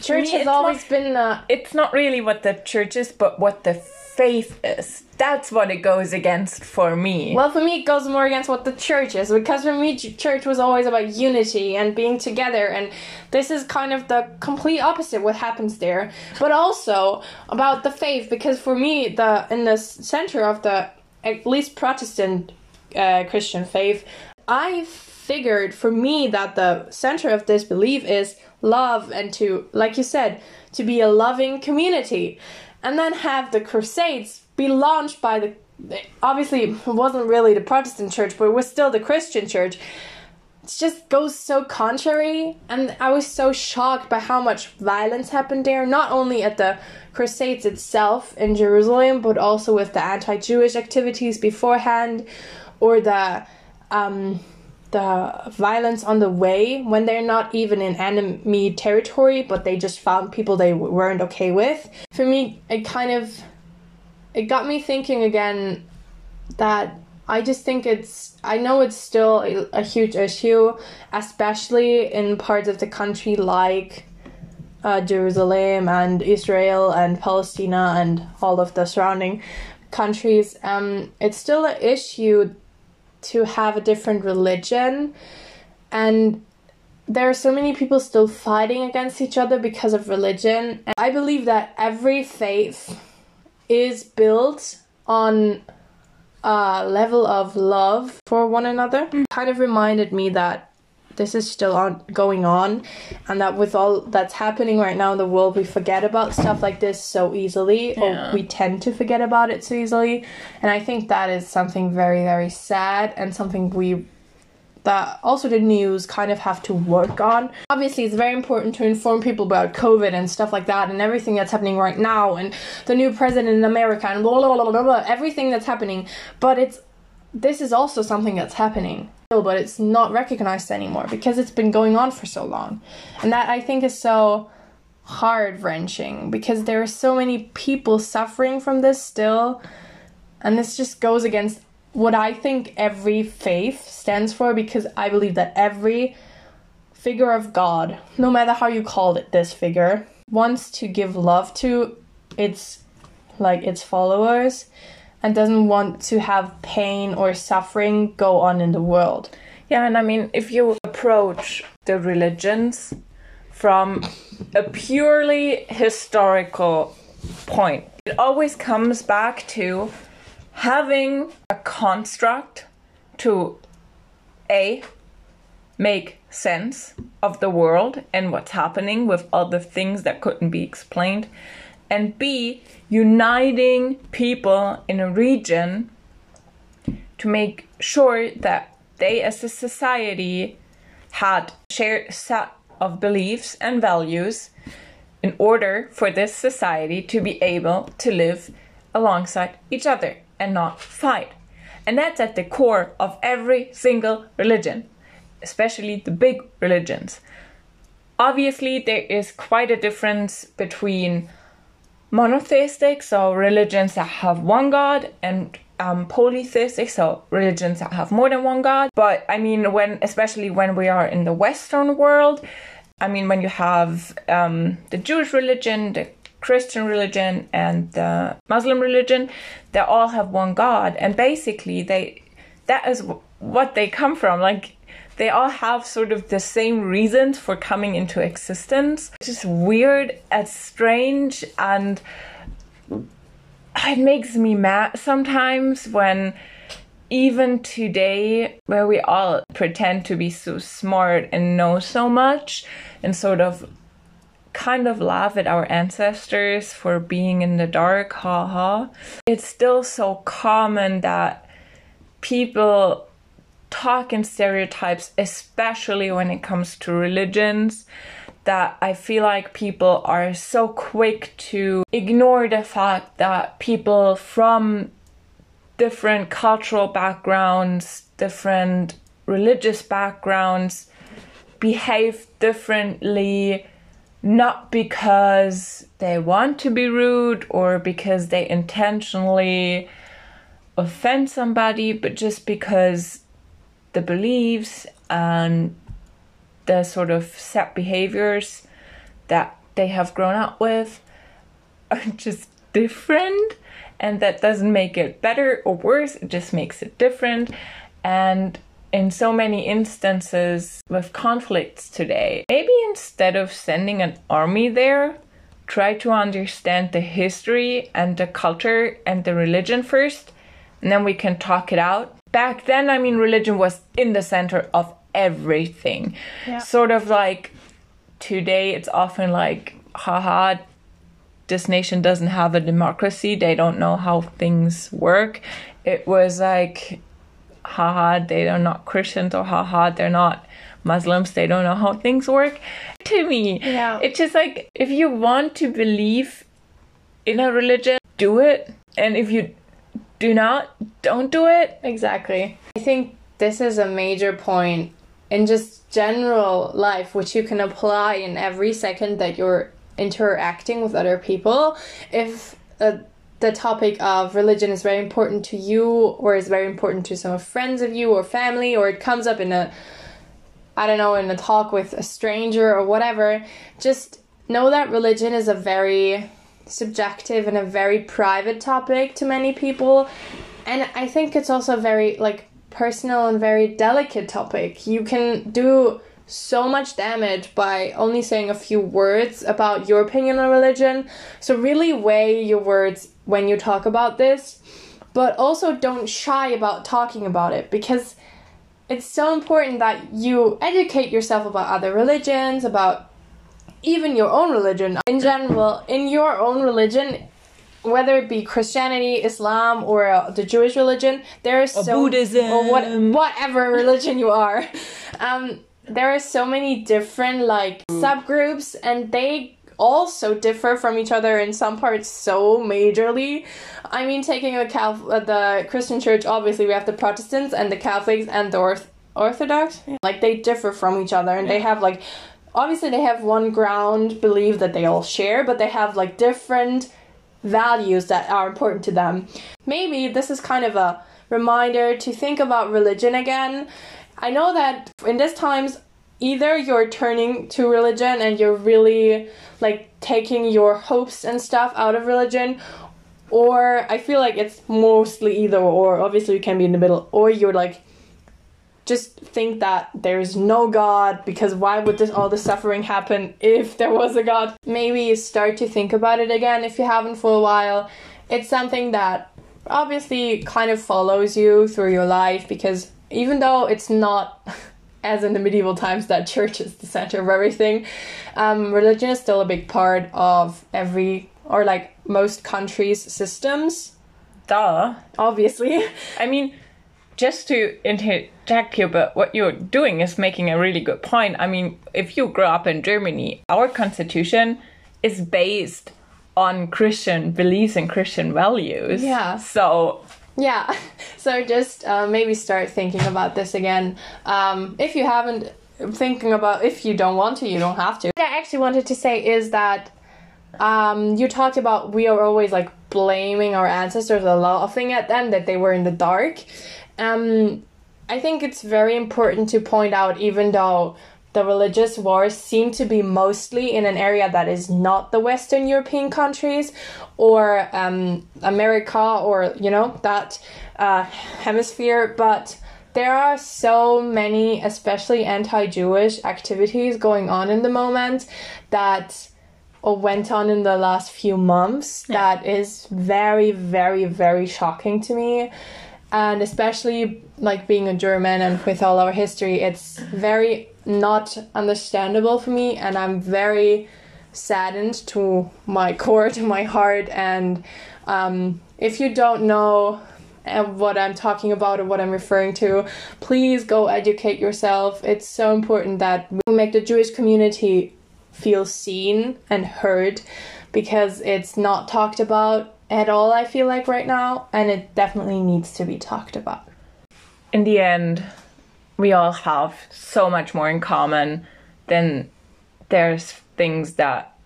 church me, has always not- been uh, It's not really what the church is, but what the faith is. That's what it goes against for me. well for me it goes more against what the church is because for me church was always about unity and being together and this is kind of the complete opposite what happens there but also about the faith because for me the in the center of the at least protestant uh, christian faith i figured for me that the center of this belief is love and to like you said to be a loving community and then have the crusades be launched by the obviously it wasn't really the protestant church but it was still the christian church. It just goes so contrary and i was so shocked by how much violence happened there not only at the crusades itself in jerusalem but also with the anti-jewish activities beforehand or the um, the violence on the way when they're not even in enemy territory but they just found people they weren't okay with for me it kind of it got me thinking again that I just think it's I know it's still a, a huge issue, especially in parts of the country like uh, Jerusalem and Israel and Palestine and all of the surrounding countries. Um, it's still an issue to have a different religion, and there are so many people still fighting against each other because of religion. And I believe that every faith is built on a level of love for one another. Kind of reminded me that this is still on going on and that with all that's happening right now in the world we forget about stuff like this so easily Yeah. or we tend to forget about it so easily and i think that is something very very sad and something we that also the news kind of have to work on. Obviously, it's very important to inform people about COVID and stuff like that and everything that's happening right now and the new president in America and blah blah blah blah blah, everything that's happening. But it's this is also something that's happening, but it's not recognized anymore because it's been going on for so long, and that I think is so heart wrenching because there are so many people suffering from this still, and this just goes against what I think every faith stands for because I believe that every figure of God, no matter how you call it this figure, wants to give love to its like its followers and doesn't want to have pain or suffering go on in the world. Yeah, and I mean, if you approach the religions from a purely historical point, it always comes back to having a construct to A, make sense of the world and what's happening with other things that couldn't be explained, and B, uniting people in a region to make sure that they as a society had shared set of beliefs and values in order for this society to be able to live alongside each other and not fight. And that's at the core of every single religion, especially the big religions. Obviously, there is quite a difference between monotheistic, so religions that have one god, and um, polytheistic, so religions that have more than one god. But I mean, when especially when we are in the Western world, I mean, when you have um, the Jewish religion, the Christian religion, and the Muslim religion, they all have one God, and basically they that is what they come from. Like they all have sort of the same reasons for coming into existence. It's just weird and strange, and it makes me mad sometimes when even today, where we all pretend to be so smart and know so much, and sort of kind of laugh at our ancestors for being in the dark, haha, it's still so common that people talk in stereotypes, especially when it comes to religions, that I feel like people are so quick to ignore the fact that people from different cultural backgrounds, different religious backgrounds behave differently not because they want to be rude or because they intentionally offend somebody, but just because the beliefs and the sort of set behaviors that they have grown up with are just different and that doesn't make it better or worse it just makes it different. And in so many instances with conflicts today maybe instead of sending an army there try to understand the history and the culture and the religion first and then we can talk it out back then, I mean, religion was in the center of everything. Yeah. Sort of like today, it's often like, haha, this nation doesn't have a democracy. They don't know how things work. It was like, haha, they are not Christians, or haha, they're not Muslims. They don't know how things work. To me, yeah. it's just like if you want to believe in a religion, do it. And if you do not, don't do it. Exactly. I think this is a major point in just general life, which you can apply in every second that you're interacting with other people. If uh, the topic of religion is very important to you, or is very important to some friends of you or family, or it comes up in a I don't know, in a talk with a stranger or whatever, just know that religion is a very subjective and a very private topic to many people. And i think it's also very like personal and very delicate topic. You can do so much damage by only saying a few words about your opinion on religion. So really weigh your words when you talk about this but also don't shy about talking about it because it's so important that you educate yourself about other religions about even your own religion in general in your own religion whether it be Christianity, Islam, or uh, the Jewish religion, there is so Buddhism or what whatever religion you are. Um, there are so many different like subgroups, and they also differ from each other in some parts so majorly. I mean, taking a Cal- uh, the Christian Church, obviously we have the Protestants and the Catholics and the Orth- Orthodox. Yeah. Like they differ from each other, and yeah. they have like obviously they have one ground belief that they all share, but they have like different values that are important to them. Maybe this is kind of a reminder to think about religion again. I know that in these times, either you're turning to religion and you're really like taking your hopes and stuff out of religion, or I feel like it's mostly either or. Obviously, you can be in the middle, or you're like just think that there is no God because why would this all the suffering happen if there was a God? Maybe start to think about it again if you haven't for a while. It's something that obviously kind of follows you through your life because even though it's not as in the medieval times that church is the center of everything, um, religion is still a big part of every or like most countries' systems. Duh. Obviously. I mean, just to interject here, but what you're doing is making a really good point. I mean, if you grow up in Germany, our constitution is based on Christian beliefs and Christian values. Yeah. So Yeah, so just uh, maybe start thinking about this again. Um, if you haven't, thinking about if you don't want to, you don't have to. What I actually wanted to say is that um, you talked about we are always like blaming our ancestors a laughing at them that they were in the dark. Um, I think it's very important to point out, even though the religious wars seem to be mostly in an area that is not the Western European countries or um, America or, you know, that uh, hemisphere, but there are so many, especially anti Jewish activities going on in the moment that or went on in the last few months that is very, very, very shocking to me and especially like being a German and with all our history, it's very not understandable for me, and I'm very saddened to my core, to my heart. And um, if you don't know uh, what I'm talking about or what I'm referring to, please go educate yourself. It's so important that we make the Jewish community feel seen and heard because it's not talked about at all, I feel like, right now, and it definitely needs to be talked about. in the end, we all have so much more in common than there's things that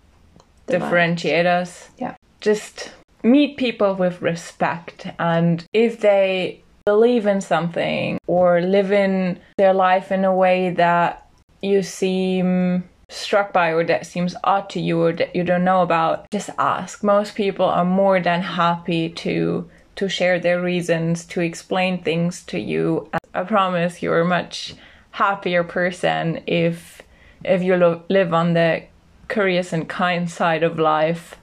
differentiate us. Yeah. Just meet people with respect, and if they believe in something or live in their life in a way that you seem struck by or that seems odd to you or that you don't know about just ask most people are more than happy to to share their reasons to explain things to you i promise you're a much happier person if if you lo- live on the curious and kind side of life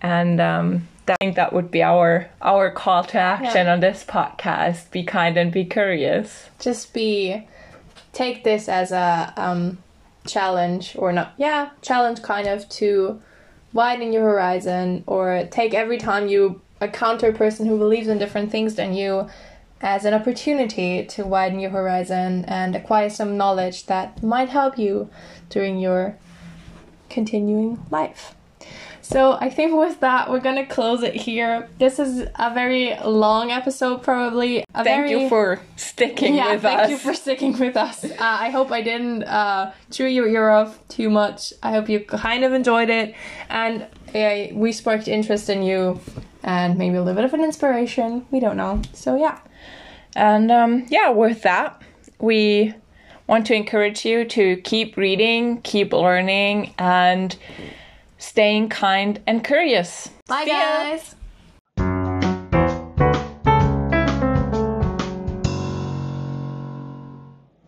and um I think that would be our our call to action Yeah. on this podcast. Be kind and be curious. Just be, take this as a um, challenge, or not, yeah, challenge kind of to widen your horizon, or take every time you encounter a person who believes in different things than you as an opportunity to widen your horizon and acquire some knowledge that might help you during your continuing life. So I think with that we're gonna close it here. This is a very long episode, probably. A Thank very, you for sticking yeah, with thank us. Thank you for sticking with us. Uh, I hope I didn't uh, chew your ear off too much. I hope you kind of enjoyed it, and uh, we sparked interest in you, and maybe a little bit of an inspiration. We don't know. So yeah, And um, yeah, with that, we want to encourage you to keep reading, keep learning, and staying kind and curious. bye guys.